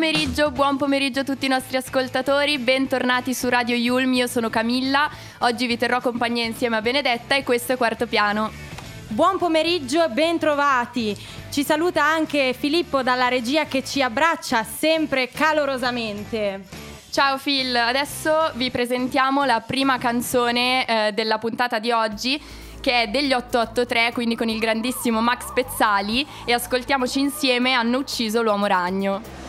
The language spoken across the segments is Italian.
Buon pomeriggio, buon pomeriggio a tutti i nostri ascoltatori, bentornati su Radio Yulm, io sono Camilla, oggi vi terrò compagnia insieme a Benedetta e questo è Quarto Piano. Buon pomeriggio e bentrovati. Ci saluta anche Filippo dalla regia che ci abbraccia sempre calorosamente. Ciao Phil, adesso vi presentiamo la prima canzone eh, della puntata di oggi che è degli 883, quindi con il grandissimo Max Pezzali e ascoltiamoci insieme Hanno ucciso l'uomo ragno.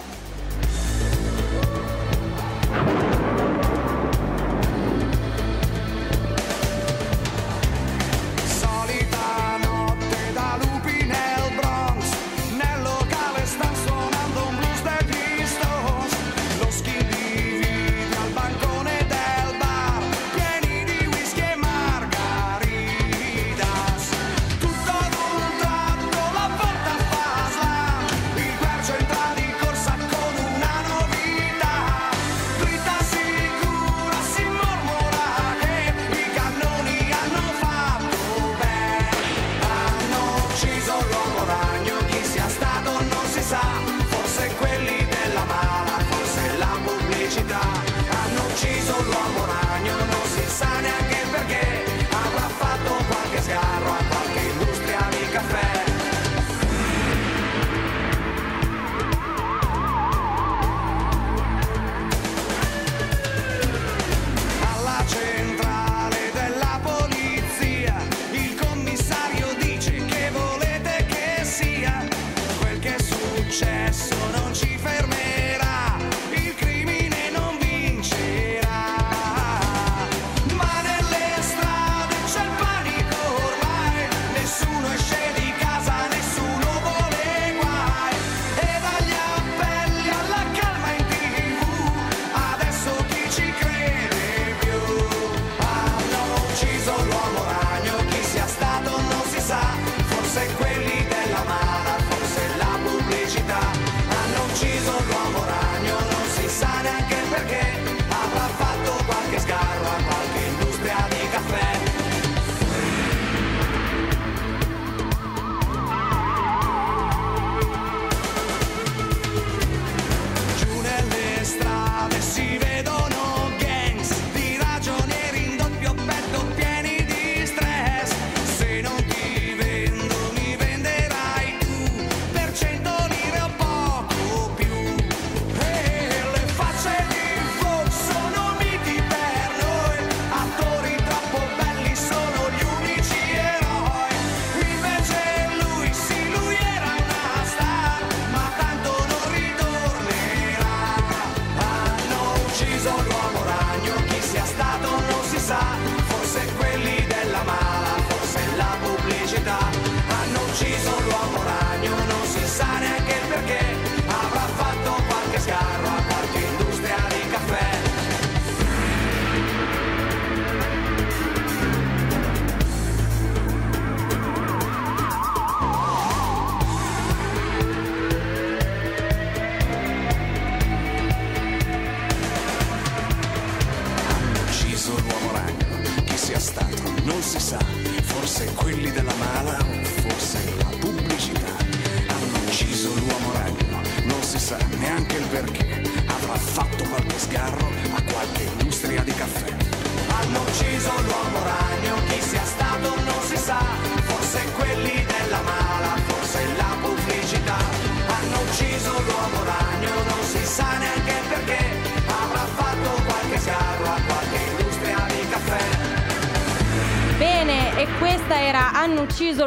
Hanno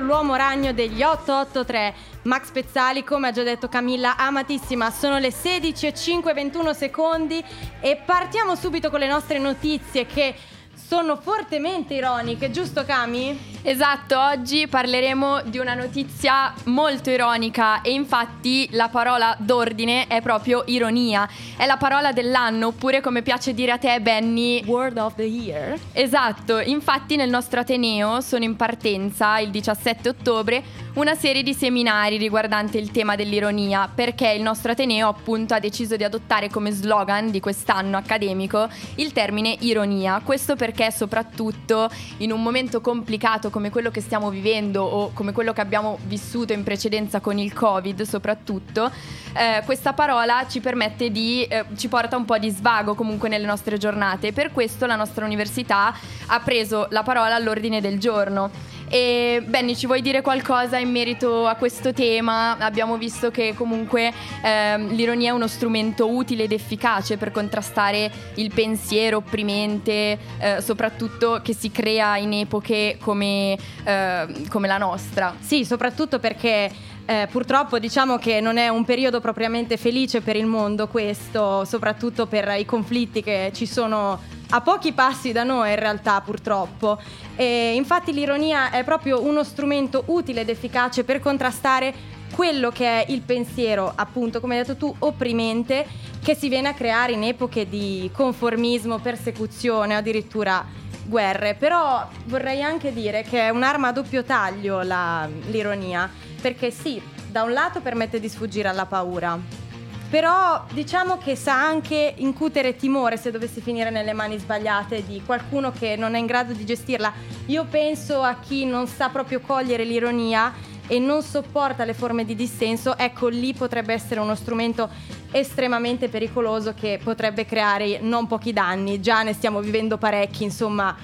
l'uomo ragno degli 883. Max Pezzali, come ha già detto Camilla, amatissima. Sono le 16 e 5, 21 secondi e partiamo subito con le nostre notizie che sono fortemente ironiche, giusto Cami? Esatto, oggi parleremo di una notizia molto ironica e infatti la parola d'ordine è proprio ironia. È la parola dell'anno, oppure come piace dire a te Benny, Word of the Year. Esatto, infatti nel nostro Ateneo sono in partenza il 17 ottobre una serie di seminari riguardante il tema dell'ironia, perché il nostro Ateneo appunto ha deciso di adottare come slogan di quest'anno accademico il termine ironia. Questo perché perché soprattutto in un momento complicato come quello che stiamo vivendo o come quello che abbiamo vissuto in precedenza con il Covid soprattutto, eh, questa parola ci permette di, eh, ci porta un po' di svago comunque nelle nostre giornate. Per questo la nostra università ha preso la parola all'ordine del giorno. E Benny, ci vuoi dire qualcosa in merito a questo tema? Abbiamo visto che comunque ehm, l'ironia è uno strumento utile ed efficace per contrastare il pensiero opprimente, eh, soprattutto che si crea in epoche come, eh, come la nostra. Sì, soprattutto perché eh, purtroppo diciamo che non è un periodo propriamente felice per il mondo questo, soprattutto per i conflitti che ci sono a pochi passi da noi in realtà purtroppo. E infatti l'ironia è proprio uno strumento utile ed efficace per contrastare quello che è il pensiero, appunto, come hai detto tu, opprimente, che si viene a creare in epoche di conformismo, persecuzione, addirittura guerre. Però vorrei anche dire che è un'arma a doppio taglio la, l'ironia, perché sì, da un lato permette di sfuggire alla paura, però diciamo che sa anche incutere timore se dovesse finire nelle mani sbagliate di qualcuno che non è in grado di gestirla. Io penso a chi non sa proprio cogliere l'ironia e non sopporta le forme di dissenso, ecco lì potrebbe essere uno strumento estremamente pericoloso che potrebbe creare non pochi danni, già ne stiamo vivendo parecchi, insomma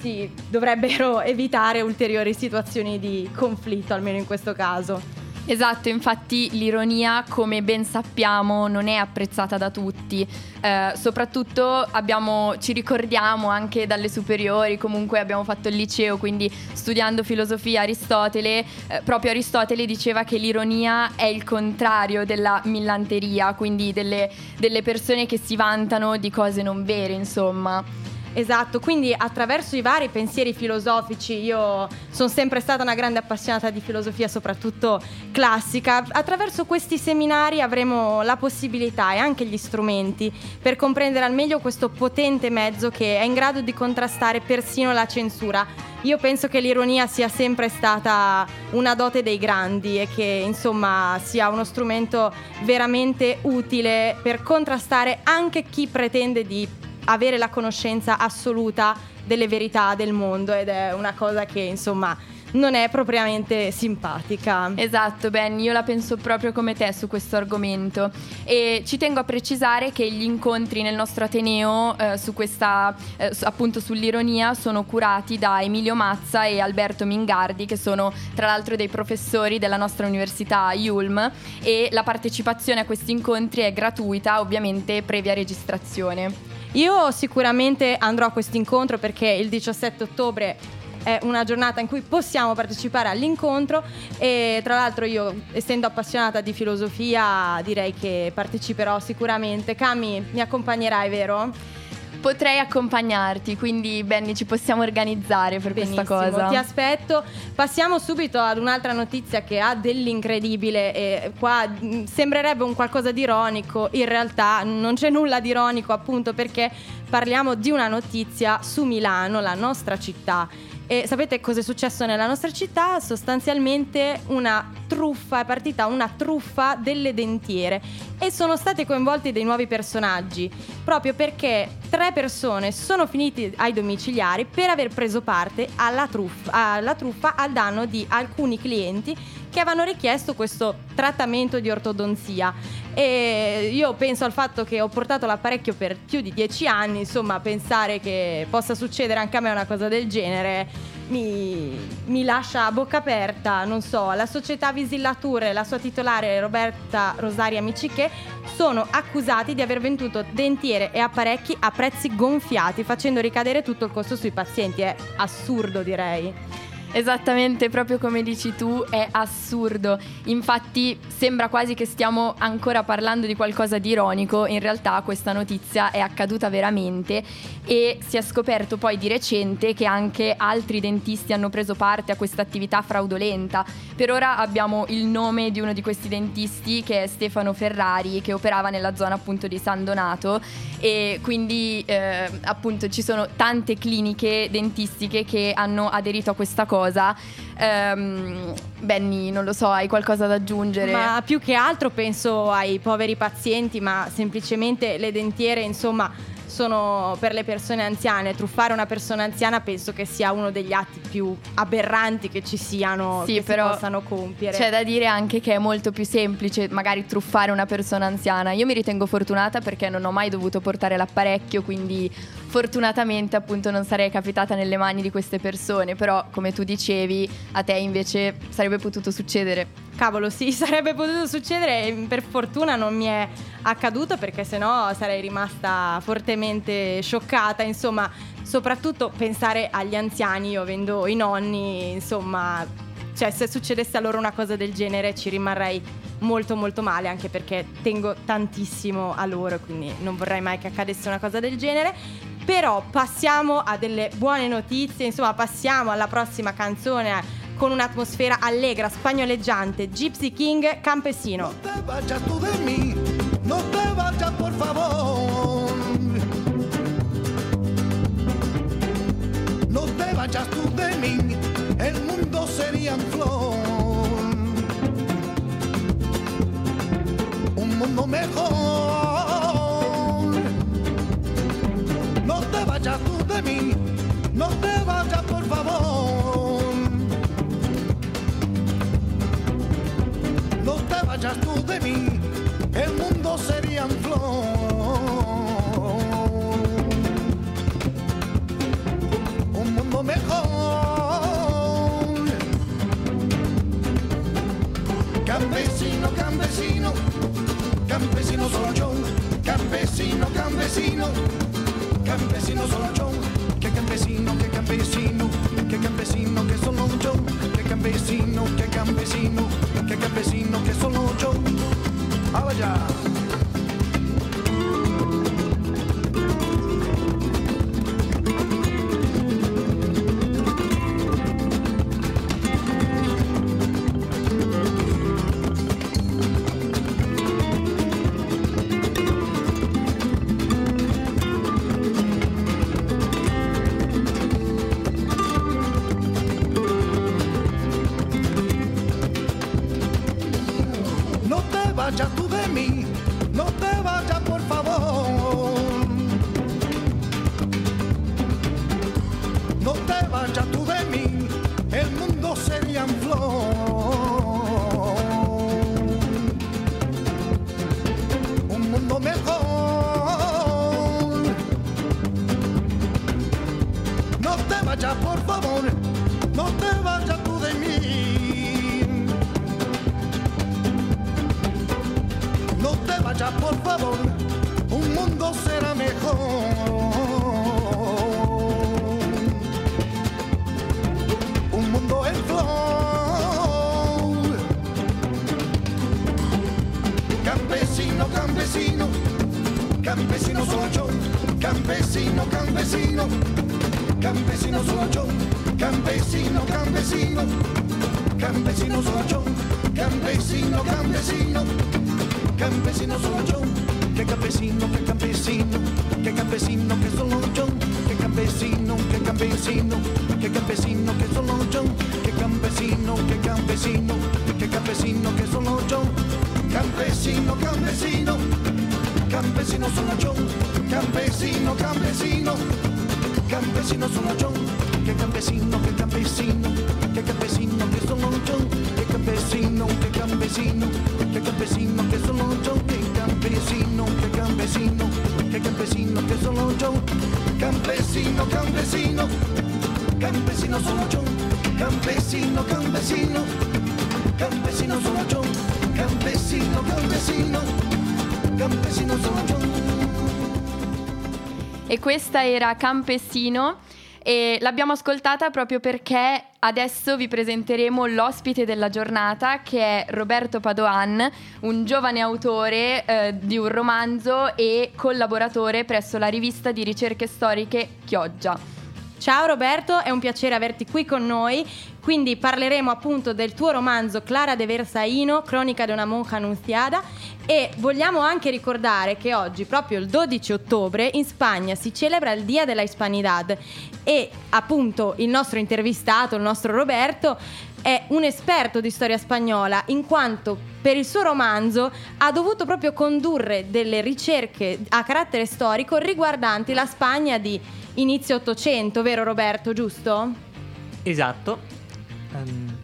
si dovrebbero evitare ulteriori situazioni di conflitto, almeno in questo caso. Esatto, infatti l'ironia, come ben sappiamo, non è apprezzata da tutti. Eh, soprattutto abbiamo, ci ricordiamo anche dalle superiori, comunque abbiamo fatto il liceo, quindi studiando filosofia Aristotele, eh, proprio Aristotele diceva che l'ironia è il contrario della millanteria, quindi delle, delle persone che si vantano di cose non vere, insomma. Esatto, quindi attraverso i vari pensieri filosofici, io sono sempre stata una grande appassionata di filosofia, soprattutto classica, attraverso questi seminari avremo la possibilità e anche gli strumenti per comprendere al meglio questo potente mezzo che è in grado di contrastare persino la censura. Io penso che l'ironia sia sempre stata una dote dei grandi e che insomma sia uno strumento veramente utile per contrastare anche chi pretende di avere la conoscenza assoluta delle verità del mondo ed è una cosa che insomma non è propriamente simpatica. Esatto, Ben, io la penso proprio come te su questo argomento e ci tengo a precisare che gli incontri nel nostro Ateneo eh, su questa, eh, appunto sull'ironia sono curati da Emilio Mazza e Alberto Mingardi che sono tra l'altro dei professori della nostra università Yulm e la partecipazione a questi incontri è gratuita, ovviamente previa registrazione. Io sicuramente andrò a questo incontro perché il 17 ottobre è una giornata in cui possiamo partecipare all'incontro e tra l'altro io essendo appassionata di filosofia direi che parteciperò sicuramente. Cami, mi accompagnerai, vero? Potrei accompagnarti, quindi Benny ci possiamo organizzare per Benissimo, questa cosa. Ti aspetto. Passiamo subito ad un'altra notizia che ha dell'incredibile e qua mm, sembrerebbe un qualcosa di ironico, in realtà non c'è nulla di ironico appunto perché parliamo di una notizia su Milano, la nostra città e sapete cosa è successo nella nostra città? Sostanzialmente una truffa, è partita una truffa delle dentiere e sono stati coinvolti dei nuovi personaggi proprio perché tre persone sono finite ai domiciliari per aver preso parte alla truffa, alla truffa al danno di alcuni clienti che avevano richiesto questo trattamento di ortodonzia. E io penso al fatto che ho portato l'apparecchio per più di dieci anni, insomma, pensare che possa succedere anche a me una cosa del genere mi, mi lascia a bocca aperta. Non so, la società Visillature, la sua titolare Roberta Rosaria Miciche, sono accusati di aver venduto dentiere e apparecchi a prezzi gonfiati, facendo ricadere tutto il costo sui pazienti. È assurdo, direi. Esattamente, proprio come dici tu, è assurdo. Infatti sembra quasi che stiamo ancora parlando di qualcosa di ironico, in realtà questa notizia è accaduta veramente e si è scoperto poi di recente che anche altri dentisti hanno preso parte a questa attività fraudolenta. Per ora abbiamo il nome di uno di questi dentisti che è Stefano Ferrari che operava nella zona appunto di San Donato e quindi eh, appunto ci sono tante cliniche dentistiche che hanno aderito a questa cosa cosa. Um, Benny, non lo so, hai qualcosa da aggiungere? Ma più che altro penso ai poveri pazienti, ma semplicemente le dentiere, insomma, sono per le persone anziane. Truffare una persona anziana penso che sia uno degli atti più aberranti che ci siano, Sì, che però si possano compiere. C'è da dire anche che è molto più semplice magari truffare una persona anziana. Io mi ritengo fortunata perché non ho mai dovuto portare l'apparecchio, quindi fortunatamente appunto non sarei capitata nelle mani di queste persone, però come tu dicevi a te invece sarebbe potuto succedere. Cavolo, sì, sarebbe potuto succedere e per fortuna non mi è accaduto perché sennò sarei rimasta fortemente scioccata, insomma, soprattutto pensare agli anziani, io avendo i nonni, insomma, cioè se succedesse a loro una cosa del genere ci rimarrei molto molto male anche perché tengo tantissimo a loro, quindi non vorrei mai che accadesse una cosa del genere. Però passiamo a delle buone notizie, insomma, passiamo alla prossima canzone con un'atmosfera allegra, spagnoleggiante, Gypsy King Campesino. No te vayas por favor. No te vayas tú de mí, el mundo sería en flor. Un mundo mejor. Vayas tú de mí, no te vayas por favor. No te vayas tú de mí, el mundo sería en flor. Un mundo mejor. Campesino, campesino, campesino soy yo. Campesino, campesino, campesino soy yo. Que campesino, que campesino, que campesino que solo yo. Que campesino, que campesino, que campesino un mundo será mejor. Un mundo en flor. Campesino, campesino, campesino soy yo. Campesino, campesino, campesino soy yo. Campesino, campesino, campesino soy. Campesino, campesino. Campesino soy que campesino, que campesino, que campesino que solo yo, que campesino, que campesino, que campesino que solo yo, que campesino, que campesino, que campesino que solo yo, campesino, campesino, campesino solo yo, campesino, campesino, campesino solo yo, que campesino, que campesino, que campesino que solo yo, que campesino, que campesino, que campesino que campesino, campesino, campesino solo yo, campesino, campesino, campesino solo yo, campesino, campesino, campesino solo yo. E questa era Campesino e l'abbiamo ascoltata proprio perché adesso vi presenteremo l'ospite della giornata che è Roberto Padoan, un giovane autore eh, di un romanzo e collaboratore presso la rivista di ricerche storiche Chioggia. Ciao Roberto, è un piacere averti qui con noi. Quindi parleremo appunto del tuo romanzo Clara de Versaino, Cronica di una monja annunziata e vogliamo anche ricordare che oggi, proprio il 12 ottobre, in Spagna si celebra il Dia della Hispanidad e appunto il nostro intervistato, il nostro Roberto, è un esperto di storia spagnola in quanto per il suo romanzo ha dovuto proprio condurre delle ricerche a carattere storico riguardanti la Spagna di inizio Ottocento, vero Roberto, giusto? Esatto. Ehm,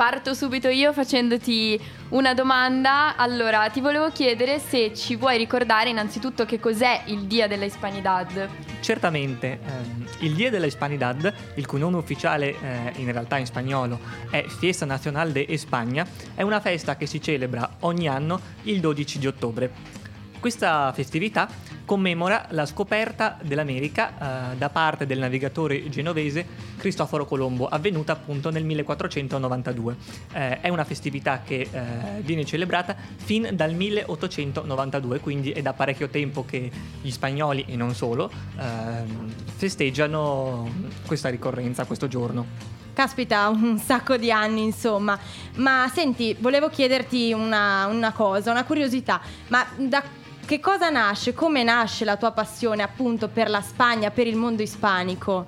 Parto subito io facendoti una domanda. Allora, ti volevo chiedere se ci vuoi ricordare innanzitutto che cos'è il Dia della Hispanidad. certamente, ehm, il Dia de la Hispanidad, il cui nome ufficiale eh, in realtà in spagnolo è Fiesta Nacional de España, è una festa che si celebra ogni anno il 12 di ottobre. Questa festività commemora la scoperta dell'America eh, da parte del navigatore genovese Cristoforo Colombo, avvenuta appunto nel 1492. Eh, è una festività che eh, viene celebrata fin dal 1892, quindi è da parecchio tempo che gli spagnoli e non solo ehm, festeggiano questa ricorrenza, questo giorno. Caspita, un sacco di anni, insomma. Ma senti, volevo chiederti una, una cosa, una curiosità. Ma da che cosa nasce? Come nasce la tua passione appunto per la Spagna, per il mondo ispanico?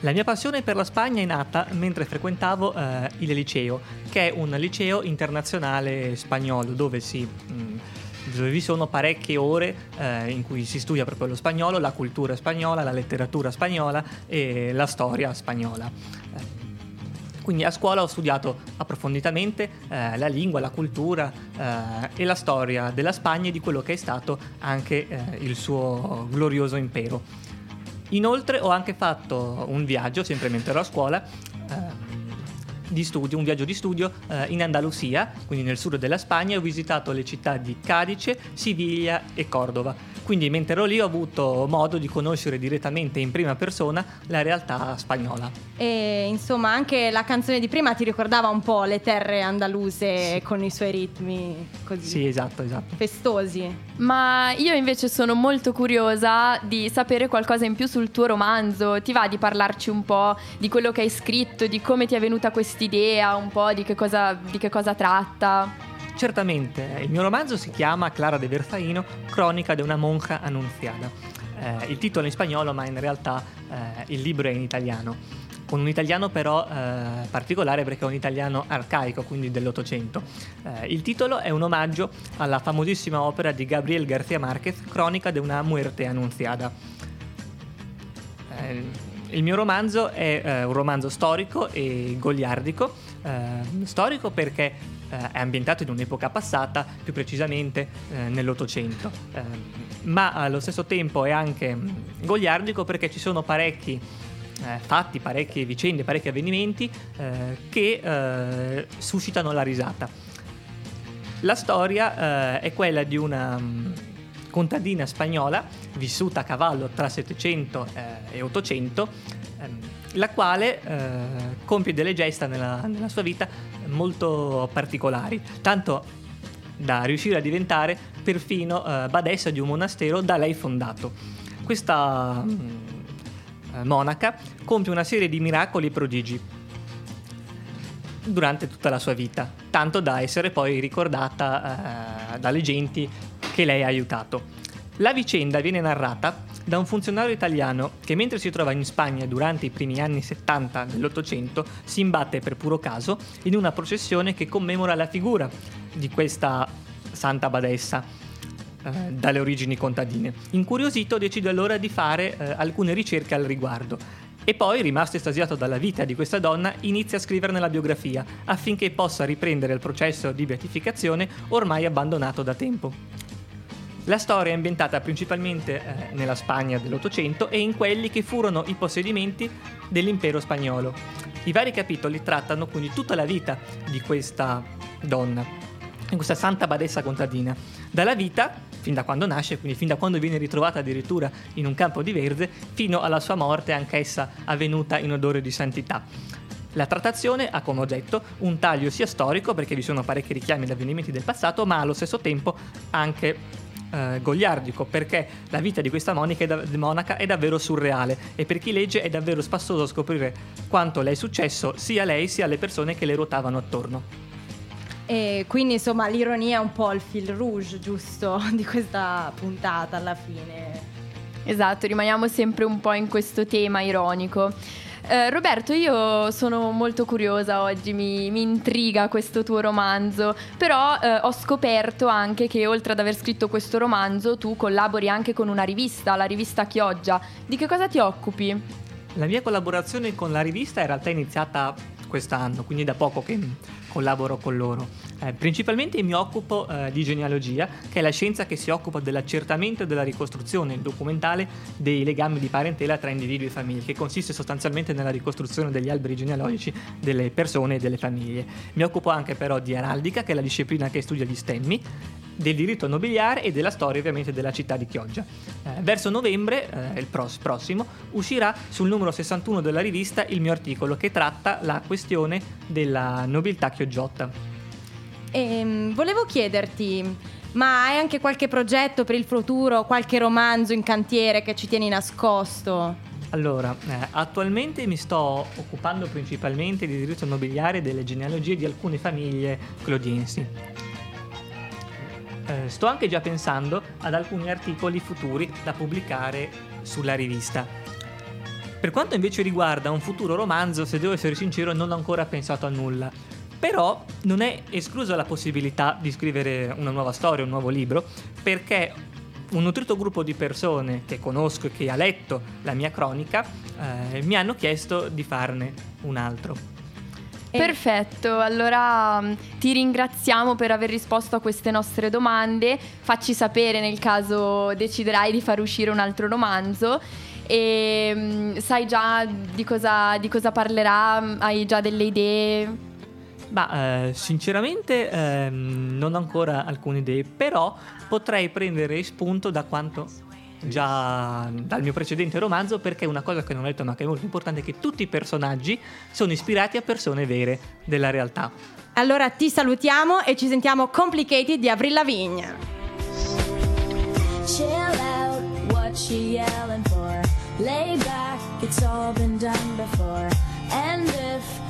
La mia passione per la Spagna è nata mentre frequentavo eh, il liceo, che è un liceo internazionale spagnolo dove, si, mh, dove vi sono parecchie ore eh, in cui si studia proprio lo spagnolo, la cultura spagnola, la letteratura spagnola e la storia spagnola. Eh, quindi a scuola ho studiato approfonditamente eh, la lingua, la cultura eh, e la storia della Spagna e di quello che è stato anche eh, il suo glorioso impero. Inoltre ho anche fatto un viaggio, sempre mentre ero a scuola, eh, di studio, un viaggio di studio eh, in Andalusia, quindi nel sud della Spagna, ho visitato le città di Cadice, Siviglia e Cordova. Quindi mentre ero lì ho avuto modo di conoscere direttamente in prima persona la realtà spagnola. E insomma anche la canzone di prima ti ricordava un po' le terre andaluse con i suoi ritmi così Sì, esatto, esatto. festosi. Ma io invece sono molto curiosa di sapere qualcosa in più sul tuo romanzo. Ti va di parlarci un po' di quello che hai scritto, di come ti è venuta quest'idea, un po' di che cosa, di che cosa tratta? Certamente, il mio romanzo si chiama Clara de Verfaino, cronica di una monja annunziata. Eh, il titolo è in spagnolo, ma in realtà eh, il libro è in italiano. Con un italiano però eh, particolare perché è un italiano arcaico, quindi dell'Ottocento. Eh, il titolo è un omaggio alla famosissima opera di Gabriel García Márquez, Cronica de una muerte annunziata. Il mio romanzo è eh, un romanzo storico e goliardico. Eh, storico perché eh, è ambientato in un'epoca passata, più precisamente eh, nell'Ottocento, Eh, ma allo stesso tempo è anche mh, goliardico perché ci sono parecchi fatti, parecchie vicende, parecchi avvenimenti che suscitano la risata. La storia è quella di una mh, contadina spagnola vissuta a cavallo tra 700 eh, e 800, ehm, la quale eh, compie delle gesta nella, nella sua vita molto particolari, tanto da riuscire a diventare perfino eh, badessa di un monastero da lei fondato. Questa mh, eh, monaca compie una serie di miracoli e prodigi durante tutta la sua vita, tanto da essere poi ricordata eh, dalle genti che lei ha aiutato. La vicenda viene narrata da un funzionario italiano che mentre si trova in Spagna durante i primi anni 70 dell'Ottocento si imbatte per puro caso in una processione che commemora la figura di questa santa badessa eh, dalle origini contadine. Incuriosito decide allora di fare eh, alcune ricerche al riguardo e poi, rimasto estasiato dalla vita di questa donna, inizia a scriverne la biografia affinché possa riprendere il processo di beatificazione ormai abbandonato da tempo. La storia è ambientata principalmente eh, nella Spagna dell'Ottocento e in quelli che furono i possedimenti dell'impero spagnolo. I vari capitoli trattano quindi tutta la vita di questa donna, di questa santa badessa contadina, dalla vita, fin da quando nasce, quindi fin da quando viene ritrovata addirittura in un campo di verze, fino alla sua morte, anch'essa avvenuta in odore di santità. La trattazione ha come oggetto un taglio sia storico, perché vi sono parecchi richiami ad avvenimenti del passato, ma allo stesso tempo anche eh, goliardico, perché la vita di questa monaca è, da- monaca è davvero surreale e per chi legge è davvero spassoso scoprire quanto le è successo sia a lei sia alle persone che le ruotavano attorno. E quindi insomma l'ironia è un po' il fil rouge, giusto, di questa puntata alla fine. Esatto, rimaniamo sempre un po' in questo tema ironico. Eh, Roberto, io sono molto curiosa oggi, mi, mi intriga questo tuo romanzo, però eh, ho scoperto anche che oltre ad aver scritto questo romanzo tu collabori anche con una rivista, la rivista Chioggia. Di che cosa ti occupi? La mia collaborazione con la rivista in realtà è iniziata quest'anno, quindi da poco che collaboro con loro. Eh, principalmente mi occupo eh, di genealogia, che è la scienza che si occupa dell'accertamento e della ricostruzione documentale dei legami di parentela tra individui e famiglie, che consiste sostanzialmente nella ricostruzione degli alberi genealogici delle persone e delle famiglie. Mi occupo anche però di araldica, che è la disciplina che studia gli stemmi, del diritto nobiliare e della storia ovviamente della città di Chioggia. Eh, verso novembre, eh, il pros- prossimo, uscirà sul numero 61 della rivista il mio articolo che tratta la questione della nobiltà chioggiotta. Ehm, volevo chiederti, ma hai anche qualche progetto per il futuro, qualche romanzo in cantiere che ci tieni nascosto? Allora, eh, attualmente mi sto occupando principalmente di diritto nobiliare delle genealogie di alcune famiglie clodiensi. Eh, sto anche già pensando ad alcuni articoli futuri da pubblicare sulla rivista. Per quanto invece riguarda un futuro romanzo, se devo essere sincero, non ho ancora pensato a nulla. Però non è esclusa la possibilità di scrivere una nuova storia, un nuovo libro, perché un nutrito gruppo di persone che conosco e che ha letto la mia cronica eh, mi hanno chiesto di farne un altro. E... Perfetto, allora mm, ti ringraziamo per aver risposto a queste nostre domande. Facci sapere nel caso deciderai di far uscire un altro romanzo. E mm, sai già di cosa, di cosa parlerà? Hai già delle idee? Ma eh, sinceramente eh, non ho ancora alcune idee, però potrei prendere spunto da quanto già dal mio precedente romanzo perché una cosa che non ho detto ma che è molto importante è che tutti i personaggi sono ispirati a persone vere della realtà. Allora ti salutiamo e ci sentiamo Complicated di Avril Lavigne. Chill out, what she yelling for? Lay back, it's all been done before. And if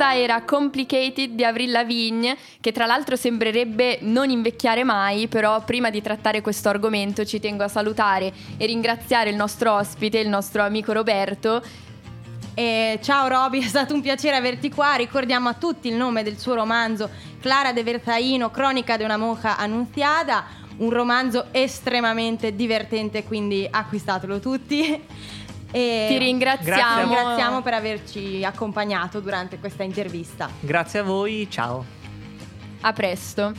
questa era Complicated di Avril Lavigne, che tra l'altro sembrerebbe non invecchiare mai, però prima di trattare questo argomento ci tengo a salutare e ringraziare il nostro ospite, il nostro amico Roberto. E ciao Roby, è stato un piacere averti qua. Ricordiamo a tutti il nome del suo romanzo Clara de Vertaino, Cronica di una monja annunziata, un romanzo estremamente divertente, quindi acquistatelo tutti. E Ti ringraziamo. Ti ringraziamo per averci accompagnato durante questa intervista. Grazie a voi, ciao. A presto.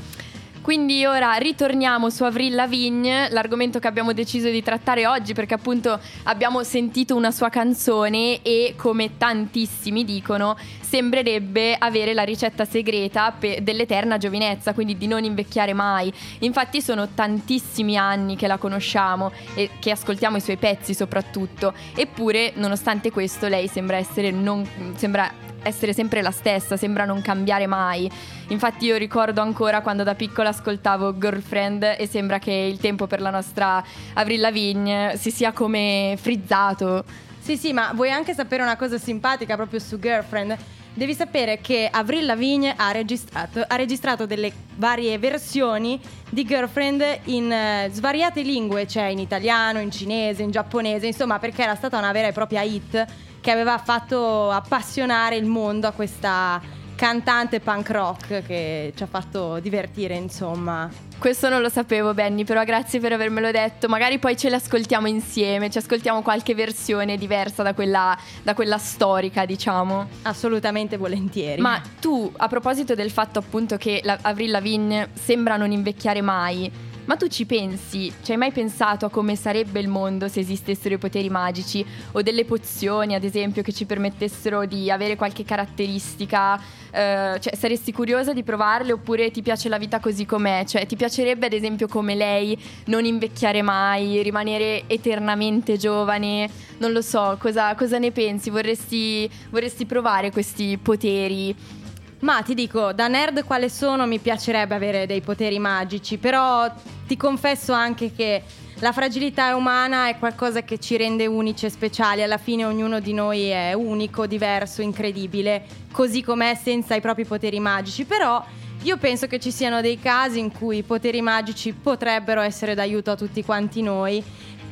Quindi ora ritorniamo su Avril Lavigne, l'argomento che abbiamo deciso di trattare oggi perché appunto abbiamo sentito una sua canzone e come tantissimi dicono sembrerebbe avere la ricetta segreta pe- dell'eterna giovinezza, quindi di non invecchiare mai. Infatti sono tantissimi anni che la conosciamo e che ascoltiamo i suoi pezzi soprattutto, eppure nonostante questo lei sembra essere, non, sembra essere sempre la stessa, sembra non cambiare mai. Infatti io ricordo ancora quando da piccola ascoltavo Girlfriend e sembra che il tempo per la nostra Avril Lavigne si sia come frizzato. Sì, sì, ma vuoi anche sapere una cosa simpatica proprio su Girlfriend? Devi sapere che Avril Lavigne ha registrato, ha registrato delle varie versioni di Girlfriend in eh, svariate lingue, cioè in italiano, in cinese, in giapponese, insomma perché era stata una vera e propria hit che aveva fatto appassionare il mondo a questa cantante punk rock che ci ha fatto divertire, insomma. Questo non lo sapevo, Benny, però grazie per avermelo detto. Magari poi ce le ascoltiamo insieme, ci ascoltiamo qualche versione diversa da quella, da quella storica, diciamo. Assolutamente volentieri. Ma tu, a proposito del fatto appunto che la Avril Lavigne sembra non invecchiare mai, ma tu ci pensi? Ci hai mai pensato a come sarebbe il mondo se esistessero i poteri magici o delle pozioni, ad esempio, che ci permettessero di avere qualche caratteristica? Eh, cioè, saresti curiosa di provarle oppure ti piace la vita così com'è? Cioè, ti piacerebbe, ad esempio, come lei, non invecchiare mai, rimanere eternamente giovane? Non lo so, cosa, cosa ne pensi? Vorresti, vorresti provare questi poteri? Ma ti dico, da nerd quale sono mi piacerebbe avere dei poteri magici, però ti confesso anche che la fragilità umana è qualcosa che ci rende unici e speciali, alla fine ognuno di noi è unico, diverso, incredibile, così com'è senza i propri poteri magici, però io penso che ci siano dei casi in cui i poteri magici potrebbero essere d'aiuto a tutti quanti noi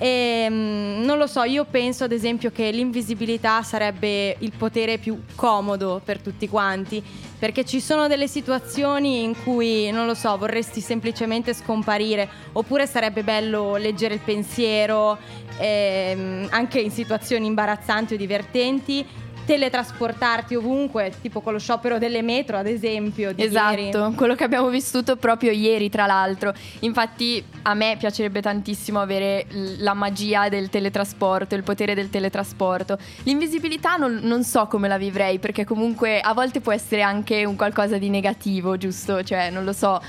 e mm, non lo so, io penso ad esempio che l'invisibilità sarebbe il potere più comodo per tutti quanti, perché ci sono delle situazioni in cui, non lo so, vorresti semplicemente scomparire, oppure sarebbe bello leggere il pensiero, ehm, anche in situazioni imbarazzanti o divertenti teletrasportarti ovunque, tipo con lo sciopero delle metro, ad esempio. esatto, ieri. quello che abbiamo vissuto proprio ieri, tra l'altro. Infatti, a me piacerebbe tantissimo avere la magia del teletrasporto, il potere del teletrasporto. L'invisibilità non, non so come la vivrei, perché comunque a volte può essere anche un qualcosa di negativo, giusto? Cioè, non lo so.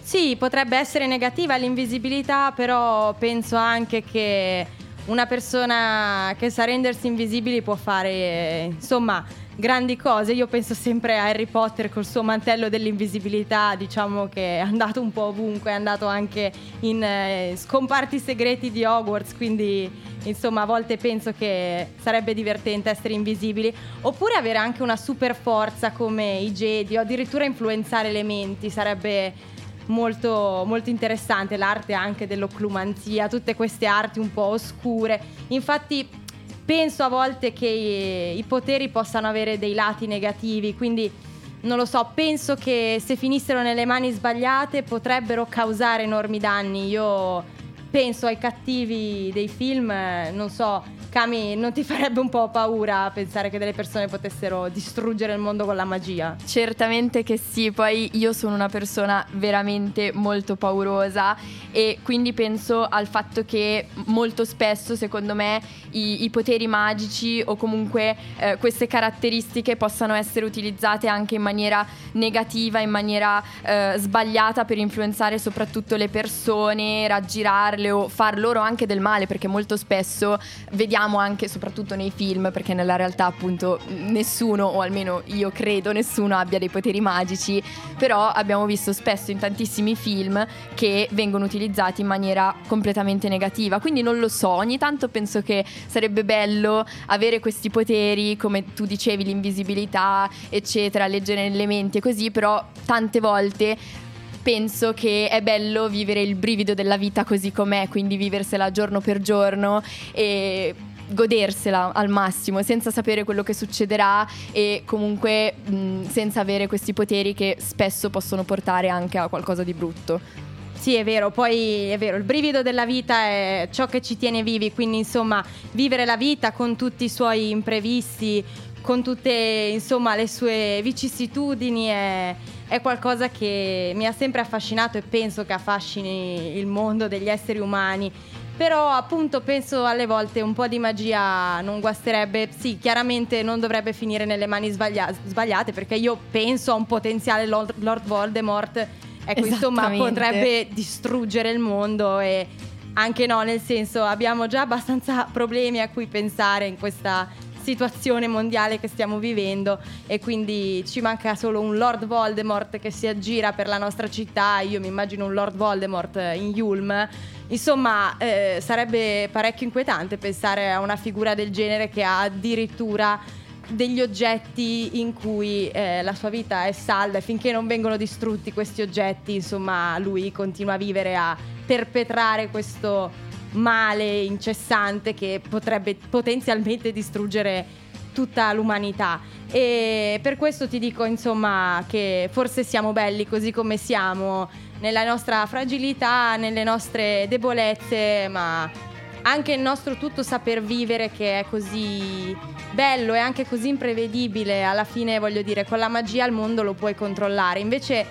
Sì, potrebbe essere negativa l'invisibilità, però penso anche che una persona che sa rendersi invisibili può fare, insomma, grandi cose. Io penso sempre a Harry Potter col suo mantello dell'invisibilità, diciamo che è andato un po' ovunque, è andato anche in eh, scomparti segreti di Hogwarts, quindi insomma a volte penso che sarebbe divertente essere invisibili, oppure avere anche una super forza come i Jedi o addirittura influenzare elementi, sarebbe molto, molto interessante, l'arte anche dell'occlumanzia, tutte queste arti un po' oscure. Infatti penso a volte che i, i poteri possano avere dei lati negativi, quindi non lo so, penso che se finissero nelle mani sbagliate potrebbero causare enormi danni. Io penso ai cattivi dei film, non so, Cami, non ti farebbe un po' paura pensare che delle persone potessero distruggere il mondo con la magia? Certamente che sì, poi io sono una persona veramente molto paurosa e quindi penso al fatto che molto spesso, secondo me, i, i poteri magici o comunque eh, queste caratteristiche possano essere utilizzate anche in maniera negativa, in maniera eh, sbagliata per influenzare soprattutto le persone, raggirarle o far loro anche del male, perché molto spesso vediamo anche, soprattutto nei film, perché nella realtà appunto nessuno, o almeno io credo nessuno abbia dei poteri magici, però abbiamo visto spesso in tantissimi film che vengono utilizzati in maniera completamente negativa, quindi non lo so, ogni tanto penso che sarebbe bello avere questi poteri, come tu dicevi, l'invisibilità, eccetera, leggere nelle menti e così, però tante volte penso che è bello vivere il brivido della vita così com'è, quindi viversela giorno per giorno e godersela al massimo senza sapere quello che succederà e comunque mh, senza avere questi poteri che spesso possono portare anche a qualcosa di brutto. Sì, è vero, poi è vero, il brivido della vita è ciò che ci tiene vivi, quindi insomma vivere la vita con tutti i suoi imprevisti, con tutte insomma le sue vicissitudini è, è qualcosa che mi ha sempre affascinato e penso che affascini il mondo degli esseri umani. Però appunto penso alle volte un po' di magia non guasterebbe, sì, chiaramente non dovrebbe finire nelle mani sbaglia- sbagliate perché io penso a un potenziale Lord, Lord Voldemort, ecco insomma potrebbe distruggere il mondo e anche no, nel senso abbiamo già abbastanza problemi a cui pensare in questa situazione mondiale che stiamo vivendo e quindi ci manca solo un Lord Voldemort che si aggira per la nostra città, io mi immagino un Lord Voldemort in Yulm. Insomma, eh, sarebbe parecchio inquietante pensare a una figura del genere che ha addirittura degli oggetti in cui eh, la sua vita è salda e finché non vengono distrutti questi oggetti, insomma, lui continua a vivere a perpetrare questo male incessante che potrebbe potenzialmente distruggere tutta l'umanità. E per questo ti dico insomma che forse siamo belli così come siamo nella nostra fragilità, nelle nostre debolezze, ma anche il nostro tutto saper vivere che è così bello e anche così imprevedibile, alla fine voglio dire, con la magia il mondo lo puoi controllare. Invece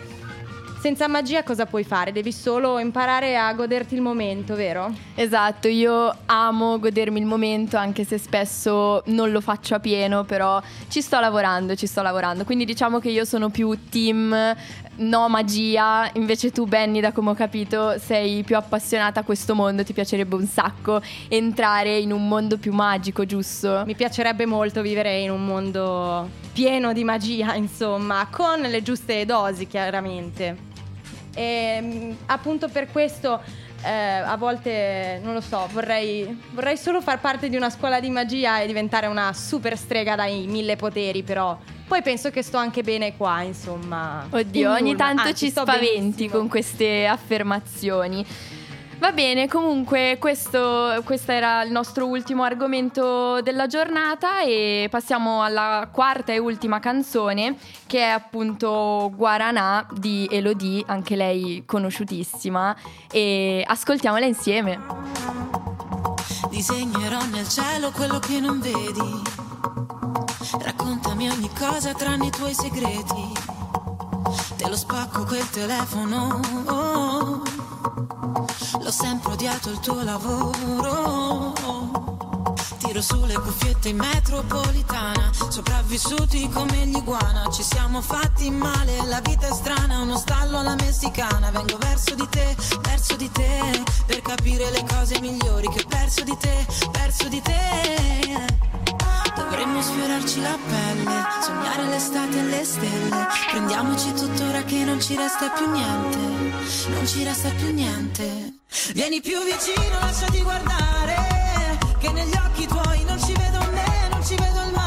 senza magia cosa puoi fare? Devi solo imparare a goderti il momento, vero? Esatto, io amo godermi il momento anche se spesso non lo faccio a pieno, però ci sto lavorando, ci sto lavorando. Quindi diciamo che io sono più team no magia, invece tu Benny da come ho capito sei più appassionata a questo mondo, ti piacerebbe un sacco entrare in un mondo più magico, giusto? Mi piacerebbe molto vivere in un mondo pieno di magia, insomma, con le giuste dosi chiaramente. E ehm, appunto per questo eh, a volte, non lo so, vorrei, vorrei solo far parte di una scuola di magia e diventare una super strega dai mille poteri, però poi penso che sto anche bene qua, insomma. Oddio, ogni tanto Anzi, ci spaventi benissimo. con queste affermazioni. Va bene, comunque questo, questo, era il nostro ultimo argomento della giornata e passiamo alla quarta e ultima canzone che è appunto Guaranà di Elodie, anche lei conosciutissima e ascoltiamola insieme. Disegnerò nel cielo quello che non vedi, raccontami ogni cosa tranne i tuoi segreti, te lo spacco quel telefono. Oh L'ho sempre odiato il tuo lavoro. Tiro sulle cuffiette in metropolitana, sopravvissuti come gli iguana. Ci siamo fatti male, la vita è strana, uno stallo alla messicana. Vengo verso di te, verso di te, per capire le cose migliori che ho perso di te, perso di te. Dovremmo sfiorarci la pelle, sognare l'estate e le stelle. Prendiamoci tuttora che non ci resta più niente, non ci resta più niente. Vieni più vicino, lasciati guardare, che negli occhi tuoi non ci vedo me, non ci vedo il mare.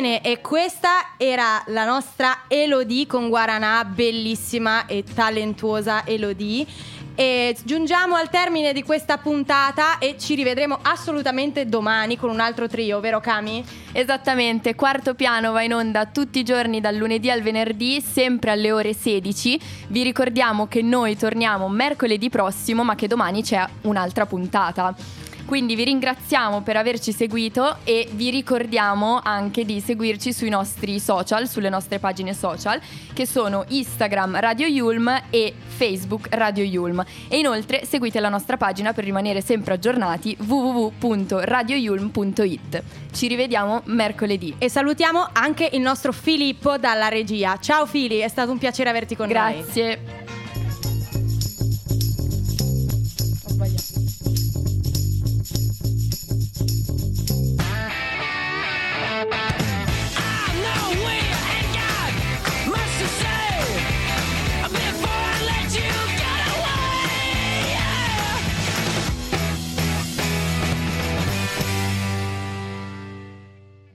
Bene, e questa era la nostra Elodie con Guaranà, bellissima e talentuosa Elodie. E giungiamo al termine di questa puntata e ci rivedremo assolutamente domani con un altro trio, vero Cami? Esattamente, quarto piano va in onda tutti i giorni dal lunedì al venerdì, sempre alle ore 16. Vi ricordiamo che noi torniamo mercoledì prossimo, ma che domani c'è un'altra puntata. Quindi vi ringraziamo per averci seguito e vi ricordiamo anche di seguirci sui nostri social, sulle nostre pagine social, che sono Instagram Radio Yulm e Facebook Radio Yulm. E inoltre seguite la nostra pagina per rimanere sempre aggiornati www.radioyulm.it. Ci rivediamo mercoledì. E salutiamo anche il nostro Filippo dalla regia. Ciao Fili, è stato un piacere averti con noi. Grazie.